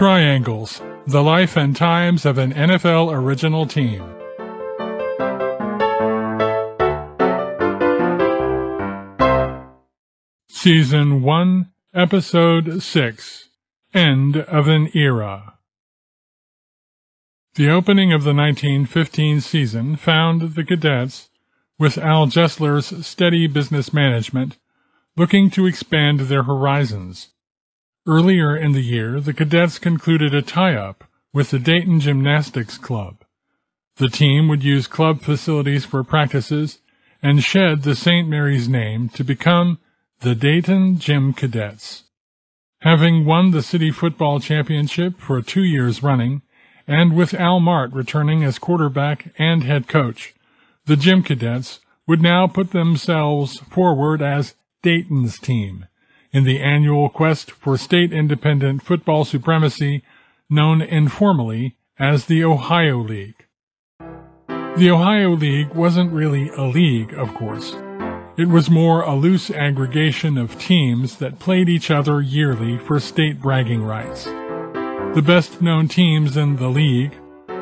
Triangles, the life and times of an NFL original team. Season 1, Episode 6 End of an Era. The opening of the 1915 season found the cadets, with Al Jessler's steady business management, looking to expand their horizons. Earlier in the year, the cadets concluded a tie-up with the Dayton Gymnastics Club. The team would use club facilities for practices and shed the St. Mary's name to become the Dayton Gym Cadets. Having won the city football championship for two years running, and with Al Mahrt returning as quarterback and head coach, the Gym Cadets would now put themselves forward as Dayton's team in the annual quest for state independent football supremacy known informally as the Ohio League. The Ohio League wasn't really a league, of course. It was more a loose aggregation of teams that played each other yearly for state bragging rights. The best known teams in the league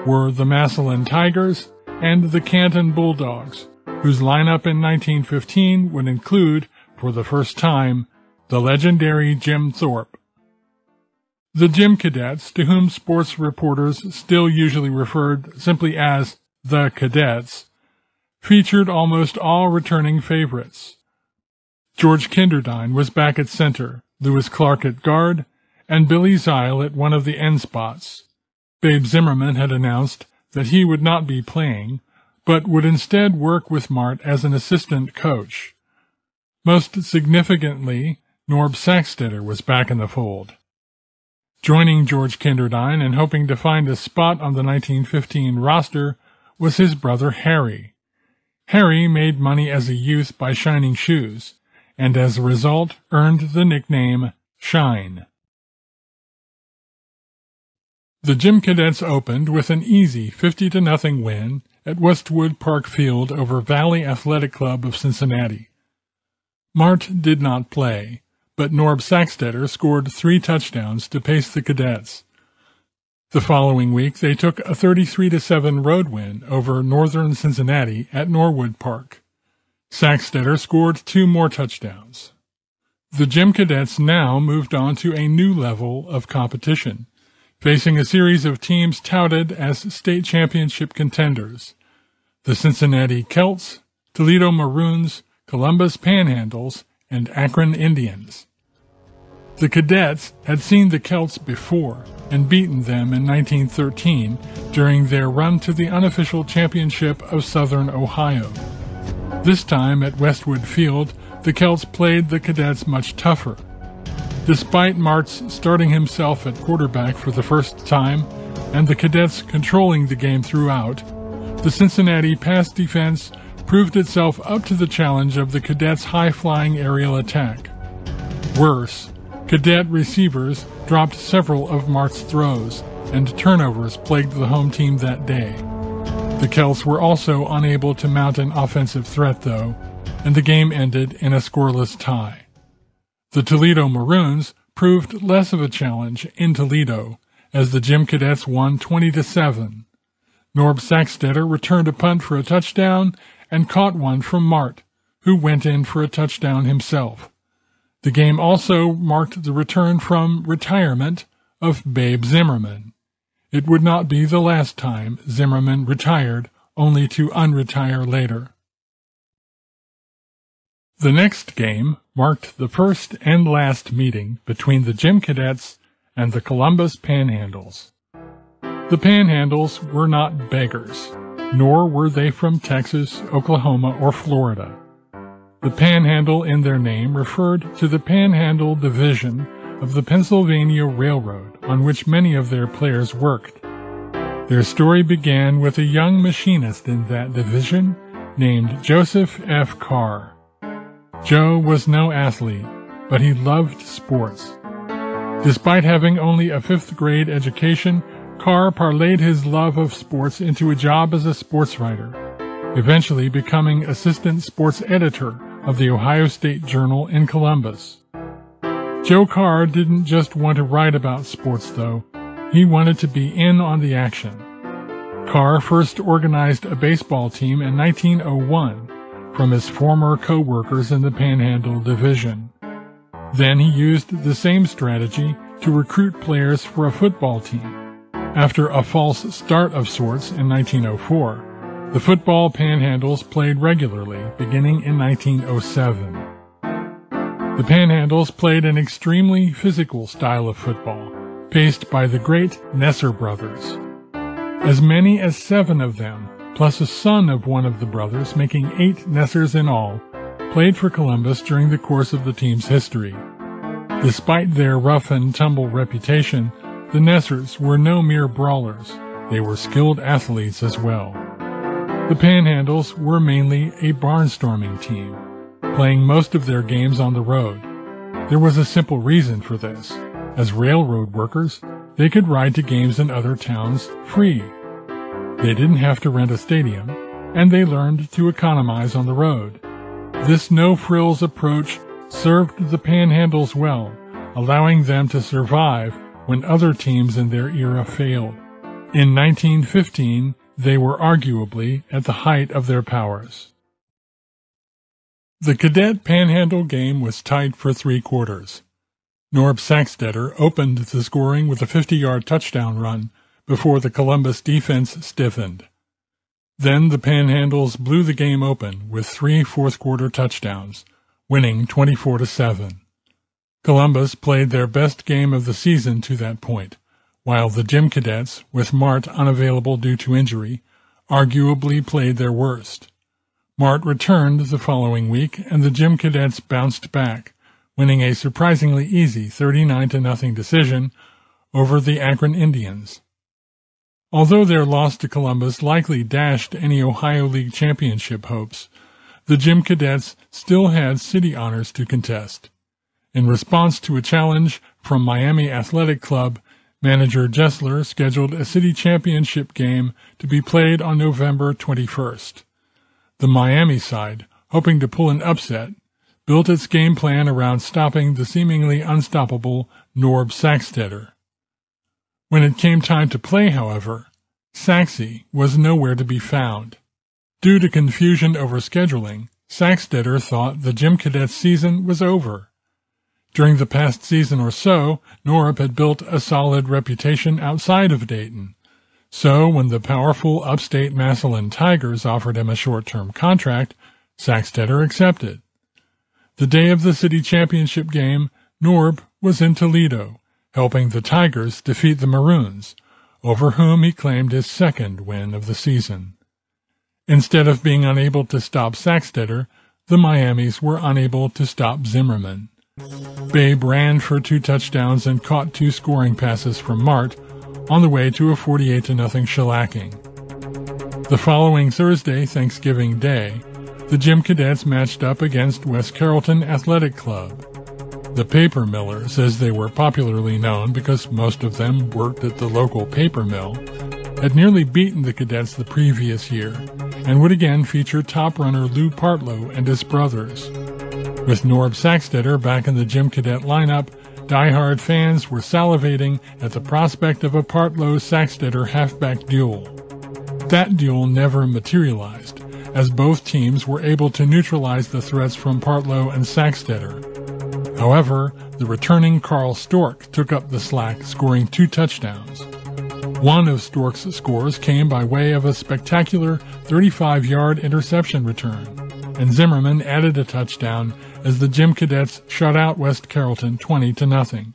were the Massillon Tigers and the Canton Bulldogs, whose lineup in 1915 would include, for the first time, the legendary Jim Thorpe. The Gym Cadets, to whom sports reporters still usually referred simply as the Cadets, featured almost all returning favorites. George Kinderdine was back at center, Lewis Clark at guard, and Billy Zeil at one of the end spots. Babe Zimmerman had announced that he would not be playing, but would instead work with Mahrt as an assistant coach. Most significantly, Norb Sacksteder was back in the fold. Joining George Kinderdine and hoping to find a spot on the 1915 roster was his brother Harry. Harry made money as a youth by shining shoes, and as a result earned the nickname Shine. The Gym Cadets opened with an easy 50 to nothing win at Westwood Park Field over Valley Athletic Club of Cincinnati. Mahrt did not play, but Norb Sacksteder scored three touchdowns to pace the cadets. The following week, they took a 33-7 road win over Northern Cincinnati at Norwood Park. Sacksteder scored two more touchdowns. The Gym Cadets now moved on to a new level of competition, facing a series of teams touted as state championship contenders. The Cincinnati Celts, Toledo Maroons, Columbus Panhandles, and Akron Indians. The cadets had seen the Celts before and beaten them in 1913 during their run to the unofficial championship of Southern Ohio. This time at Westwood Field, the Celts played the cadets much tougher. Despite Mahrt's starting himself at quarterback for the first time and the cadets controlling the game throughout, the Cincinnati pass defense proved itself up to the challenge of the cadets' high-flying aerial attack. Worse, Cadet receivers dropped several of Mahrt's throws, and turnovers plagued the home team that day. The Celts were also unable to mount an offensive threat, though, and the game ended in a scoreless tie. The Toledo Maroons proved less of a challenge in Toledo, as the Gym Cadets won 20 to 7. Norb Sacksteder returned a punt for a touchdown and caught one from Mahrt, who went in for a touchdown himself. The game also marked the return from retirement of Babe Zimmerman. It would not be the last time Zimmerman retired, only to unretire later. The next game marked the first and last meeting between the Gym Cadets and the Columbus Panhandles. The Panhandles were not beggars, nor were they from Texas, Oklahoma, or Florida. The Panhandle in their name referred to the Panhandle Division of the Pennsylvania Railroad on which many of their players worked. Their story began with a young machinist in that division named Joseph F. Carr. Joe was no athlete, but he loved sports. Despite having only a fifth grade education, Carr parlayed his love of sports into a job as a sports writer, eventually becoming assistant sports editor of the Ohio State Journal in Columbus. Joe Carr didn't just want to write about sports, though. He wanted to be in on the action. Carr first organized a baseball team in 1901 from his former co-workers in the Panhandle Division. Then he used the same strategy to recruit players for a football team. After a false start of sorts in 1904, the football panhandles played regularly beginning in 1907. The panhandles played an extremely physical style of football, paced by the great Nesser brothers. As many as seven of them, plus a son of one of the brothers, making eight Nessers in all, played for Columbus during the course of the team's history. Despite their rough and tumble reputation, the Nessers were no mere brawlers. They were skilled athletes as well. The Panhandles were mainly a barnstorming team, playing most of their games on the road. There was a simple reason for this. As railroad workers, they could ride to games in other towns free. They didn't have to rent a stadium, and they learned to economize on the road. This no-frills approach served the Panhandles well, allowing them to survive when other teams in their era failed. In 1915, they were arguably at the height of their powers. The cadet panhandle game was tight for three quarters. Norb Sacksteder opened the scoring with a 50-yard touchdown run before the Columbus defense stiffened. Then the Panhandles blew the game open with three fourth quarter touchdowns, winning 24 to 7. Columbus played their best game of the season to that point, while the Gym Cadets, with Mahrt unavailable due to injury, arguably played their worst. Mahrt returned the following week and the Gym Cadets bounced back, winning a surprisingly easy 39 to nothing decision over the Akron Indians. Although their loss to Columbus likely dashed any Ohio League championship hopes, the Gym Cadets still had city honors to contest. In response to a challenge from Miami Athletic Club, manager Jessler scheduled a city championship game to be played on November 21st. The Miami side, hoping to pull an upset, built its game plan around stopping the seemingly unstoppable Norb Sacksteder. When it came time to play, however, Saxey was nowhere to be found. Due to confusion over scheduling, Sacksteder thought the Gym Cadets season was over. During the past season or so, Norb had built a solid reputation outside of Dayton. So when the powerful upstate Massillon Tigers offered him a short-term contract, Sacksteder accepted. The day of the city championship game, Norb was in Toledo, helping the Tigers defeat the Maroons, over whom he claimed his second win of the season. Instead of being unable to stop Sacksteder, the Miamis were unable to stop Zimmerman. Babe ran for two touchdowns and caught two scoring passes from Mahrt on the way to a 48 0 shellacking. The following Thursday, Thanksgiving Day, the Gym Cadets matched up against West Carrollton Athletic Club. The paper millers, as they were popularly known because most of them worked at the local paper mill, had nearly beaten the cadets the previous year and would again feature top runner Lou Partlow and his brothers. With Norb Sacksteder back in the Gym Cadet lineup, die-hard fans were salivating at the prospect of a Partlow-Sacksteder halfback duel. That duel never materialized, as both teams were able to neutralize the threats from Partlow and Saxtetter. However, the returning Carl Storck took up the slack, scoring two touchdowns. One of Storck's scores came by way of a spectacular 35-yard interception return, and Zimmerman added a touchdown as the Gym Cadets shut out West Carrollton 20 to nothing.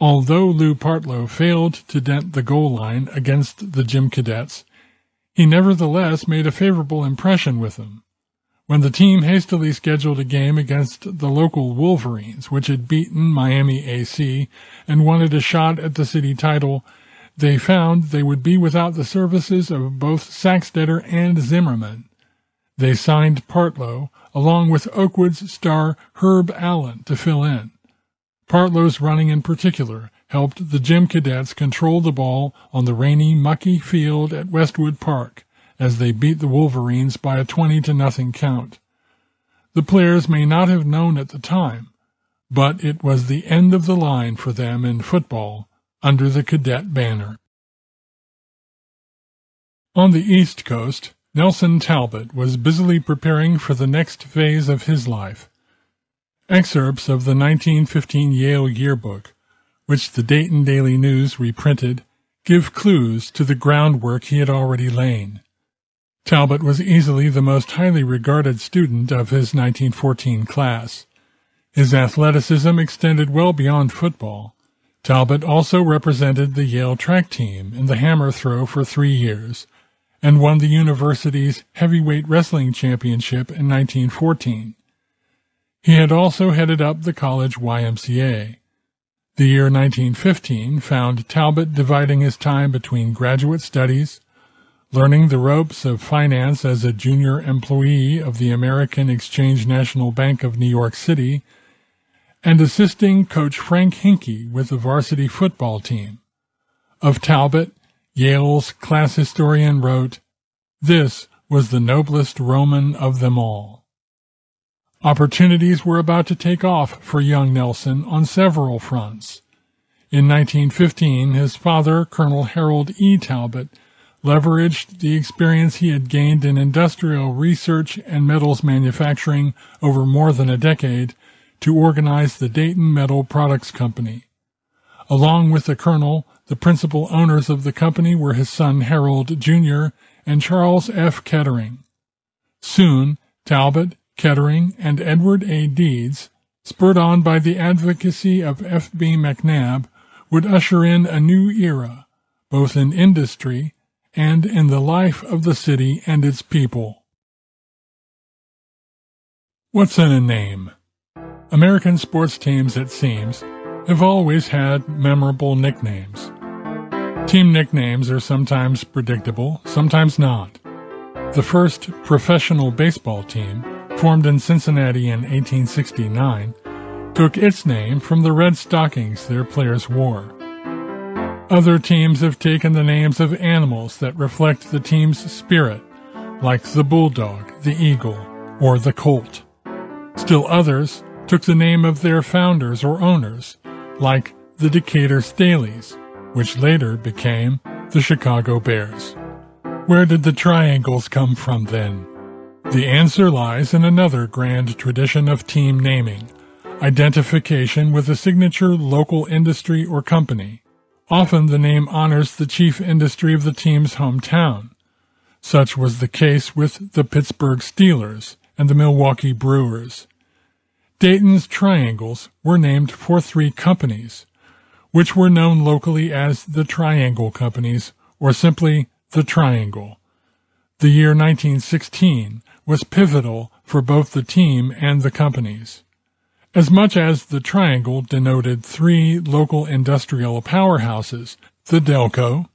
Although Lou Partlow failed to dent the goal line against the Gym Cadets, he nevertheless made a favorable impression with them. When the team hastily scheduled a game against the local Wolverines, which had beaten Miami AC and wanted a shot at the city title, they found they would be without the services of both Sacksteder and Zimmerman. They signed Partlow, along with Oakwood's star Herb Allen, to fill in. Partlow's running in particular helped the Gym Cadets control the ball on the rainy, mucky field at Westwood Park as they beat the Wolverines by a 20 to nothing count. The players may not have known at the time, but it was the end of the line for them in football under the cadet banner. On the East Coast, Nelson Talbott was busily preparing for the next phase of his life. Excerpts of the 1915 Yale yearbook, which the Dayton Daily News reprinted, give clues to the groundwork he had already laid. Talbott was easily the most highly regarded student of his 1914 class. His athleticism extended well beyond football. Talbott also represented the Yale track team in the hammer throw for three years and won the university's heavyweight wrestling championship in 1914. He had also headed up the college YMCA. The year 1915 found Talbott dividing his time between graduate studies, learning the ropes of finance as a junior employee of the American Exchange National Bank of New York City, and assisting coach Frank Hinkey with the varsity football team. Of Talbott, Yale's class historian wrote, This was the noblest Roman of them all. Opportunities were about to take off for young Nelson on several fronts. In 1915, his father, Colonel Harold E. Talbott, leveraged the experience he had gained in industrial research and metals manufacturing over more than a decade to organize the Dayton Metal Products Company. Along with the colonel, the principal owners of the company were his son Harold Jr. and Charles F. Kettering. Soon, Talbott, Kettering, and Edward A. Deeds, spurred on by the advocacy of F. B. McNabb, would usher in a new era, both in industry and in the life of the city and its people. What's in a name? American sports teams, it seems, have always had memorable nicknames. Team nicknames are sometimes predictable, sometimes not. The first professional baseball team, formed in Cincinnati in 1869, took its name from the red stockings their players wore. Other teams have taken the names of animals that reflect the team's spirit, like the bulldog, the eagle, or the colt. Still others took the name of their founders or owners, like the Decatur Staleys, which later became the Chicago Bears. Where did the triangles come from then? The answer lies in another grand tradition of team naming, identification with a signature local industry or company. Often the name honors the chief industry of the team's hometown. Such was the case with the Pittsburgh Steelers and the Milwaukee Brewers. Dayton's Triangles were named for three companies, which were known locally as the Triangle Companies or simply the Triangle. The year 1916 was pivotal for both the team and the companies. As much as the triangle denoted three local industrial powerhouses, the Delco,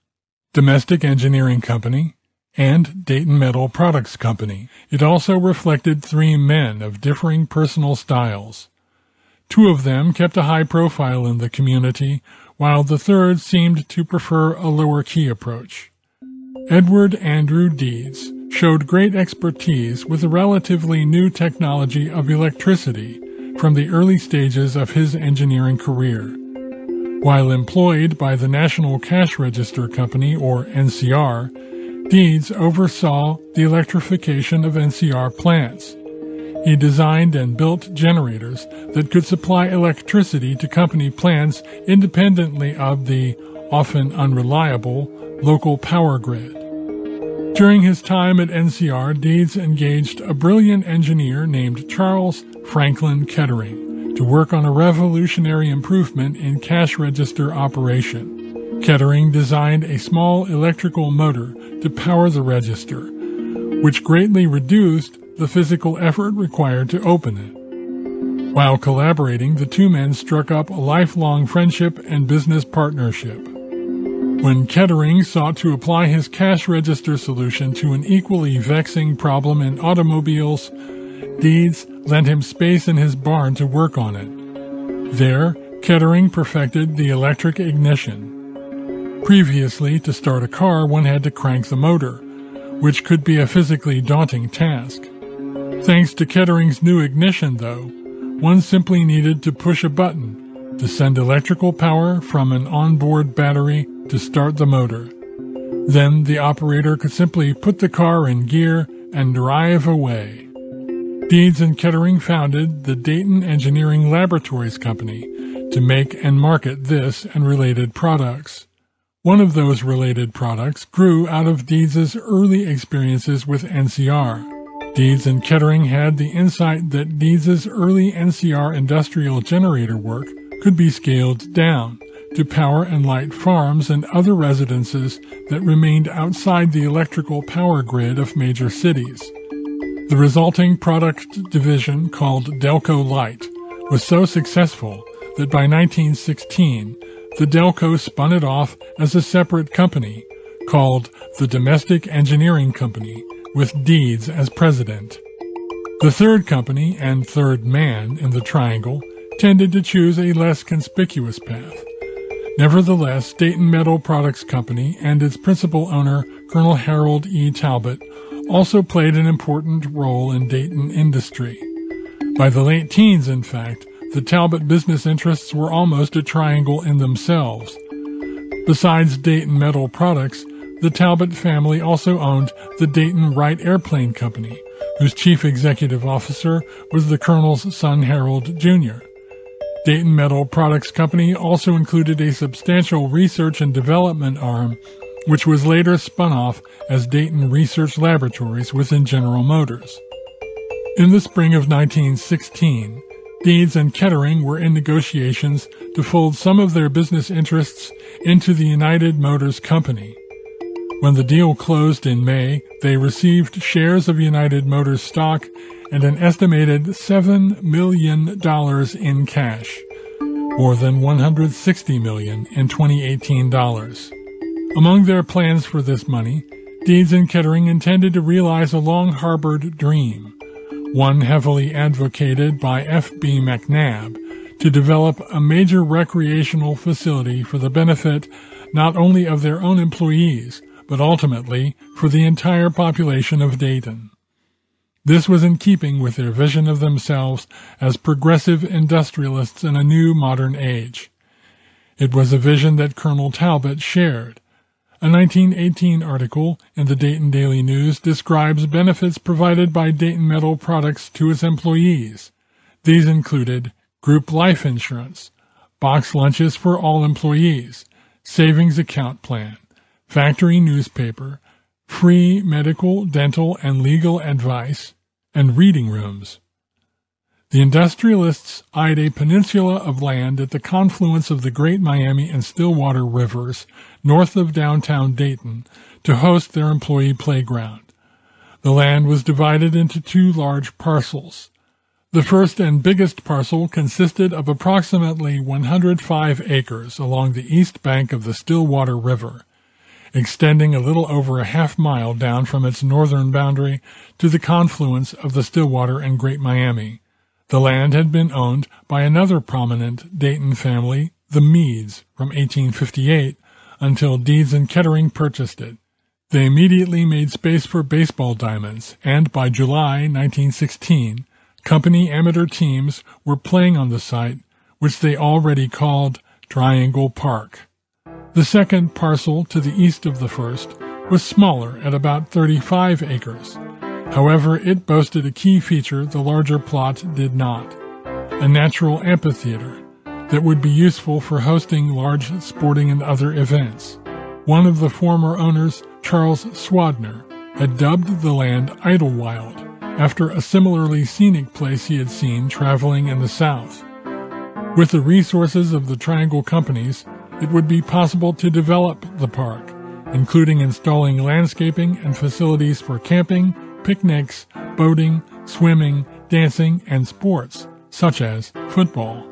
Domestic Engineering Company, and Dayton Metal Products Company, it also reflected three men of differing personal styles. Two of them kept a high profile in the community, while the third seemed to prefer a lower key approach. Edward Andrew Deeds showed great expertise with the relatively new technology of electricity from the early stages of his engineering career. While employed by the National Cash Register Company, or NCR, Deeds oversaw the electrification of NCR plants. He designed and built generators that could supply electricity to company plants independently of the often unreliable local power grid. During his time at NCR, Deeds engaged a brilliant engineer named Charles Franklin Kettering to work on a revolutionary improvement in cash register operation. Kettering designed a small electrical motor to power the register, which greatly reduced the physical effort required to open it. While collaborating, the two men struck up a lifelong friendship and business partnership. When Kettering sought to apply his cash register solution to an equally vexing problem in automobiles, Deeds lent him space in his barn to work on it. There, Kettering perfected the electric ignition. Previously, to start a car, one had to crank the motor, which could be a physically daunting task. Thanks to Kettering's new ignition, though, one simply needed to push a button to send electrical power from an onboard battery to start the motor. Then the operator could simply put the car in gear and drive away. Deeds and Kettering founded the Dayton Engineering Laboratories Company to make and market this and related products. One of those related products grew out of Deeds's early experiences with NCR. Deeds and Kettering had the insight that Deeds's early NCR industrial generator work could be scaled down to power and light farms and other residences that remained outside the electrical power grid of major cities. The resulting product division called Delco Light was so successful that by 1916, the Delco spun it off as a separate company called the Domestic Engineering Company with Deeds as president. The third company and third man in the triangle tended to choose a less conspicuous path. Nevertheless, Dayton Metal Products Company and its principal owner, Colonel Harold E. Talbott, also played an important role in Dayton industry. By the late teens, in fact, the Talbott business interests were almost a triangle in themselves. Besides Dayton Metal Products, the Talbott family also owned the Dayton Wright Airplane Company, whose chief executive officer was the colonel's son Harold Jr. Dayton Metal Products Company also included a substantial research and development arm, which was later spun off as Dayton Research Laboratories within General Motors. In the spring of 1916, Deeds and Kettering were in negotiations to fold some of their business interests into the United Motors Company. When the deal closed in May, they received shares of United Motors stock and an estimated $7 million in cash, more than $160 million in 2018 dollars. Among their plans for this money, Deeds and Kettering intended to realize a long-harbored dream, one heavily advocated by F.B. McNabb, to develop a major recreational facility for the benefit not only of their own employees, but ultimately for the entire population of Dayton. This was in keeping with their vision of themselves as progressive industrialists in a new modern age. It was a vision that Colonel Talbott shared. A 1918 article in the Dayton Daily News describes benefits provided by Dayton Metal Products to its employees. These included group life insurance, box lunches for all employees, savings account plan, factory newspaper, free medical, dental, and legal advice, and reading rooms. The industrialists eyed a peninsula of land at the confluence of the Great Miami and Stillwater rivers north of downtown Dayton to host their employee playground. The land was divided into two large parcels. The first and biggest parcel consisted of approximately 105 acres along the east bank of the Stillwater River extending a little over a half mile down from its northern boundary to the confluence of the Stillwater and Great Miami. The land had been owned by another prominent Dayton family, the Meads, from 1858 until Deeds and Kettering purchased it. They immediately made space for baseball diamonds, and by July 1916, company amateur teams were playing on the site, which they already called Triangle Park. The second parcel to the east of the first was smaller at about 35 acres. However, it boasted a key feature the larger plot did not a natural amphitheater that would be useful for hosting large sporting and other events. One of the former owners, Charles Swadner, had dubbed the land Idlewild after a similarly scenic place he had seen traveling in the South. With the resources of the Triangle companies, it would be possible to develop the park, including installing landscaping and facilities for camping, picnics, boating, swimming, dancing, and sports, such as football.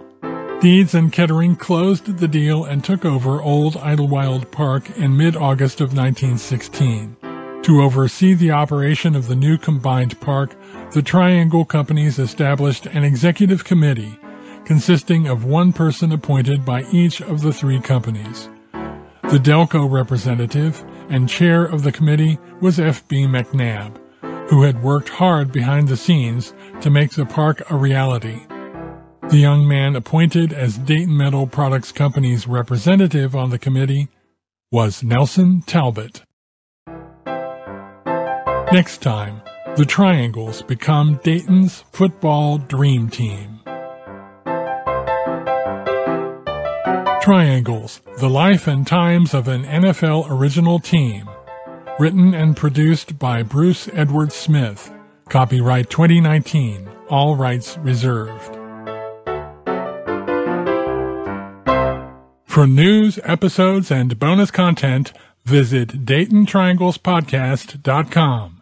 Deeds and Kettering closed the deal and took over Old Idlewild Park in mid-August of 1916. To oversee the operation of the new combined park, the Triangle Companies established an executive committee consisting of one person appointed by each of the three companies. The Delco representative and chair of the committee was F.B. McNabb, who had worked hard behind the scenes to make the park a reality. The young man appointed as Dayton Metal Products Company's representative on the committee was Nelson Talbott. Next time, the Triangles become Dayton's football dream team. Triangles, the life and times of an NFL original team. Written and produced by Bruce Edward Smith. Copyright 2019. All rights reserved. For news, episodes, and bonus content, visit DaytonTrianglesPodcast.com.